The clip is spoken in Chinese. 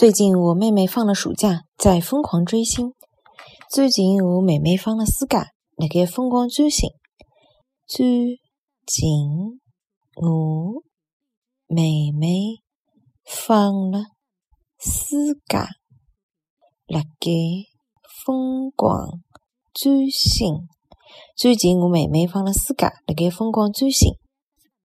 最近我妹妹放了暑假，在疯狂追星。最近我妹妹放了暑假，辣盖疯狂追星。最近我妹妹放了暑假，辣盖疯狂追星。最近我妹妹放了暑假，辣盖疯狂追星。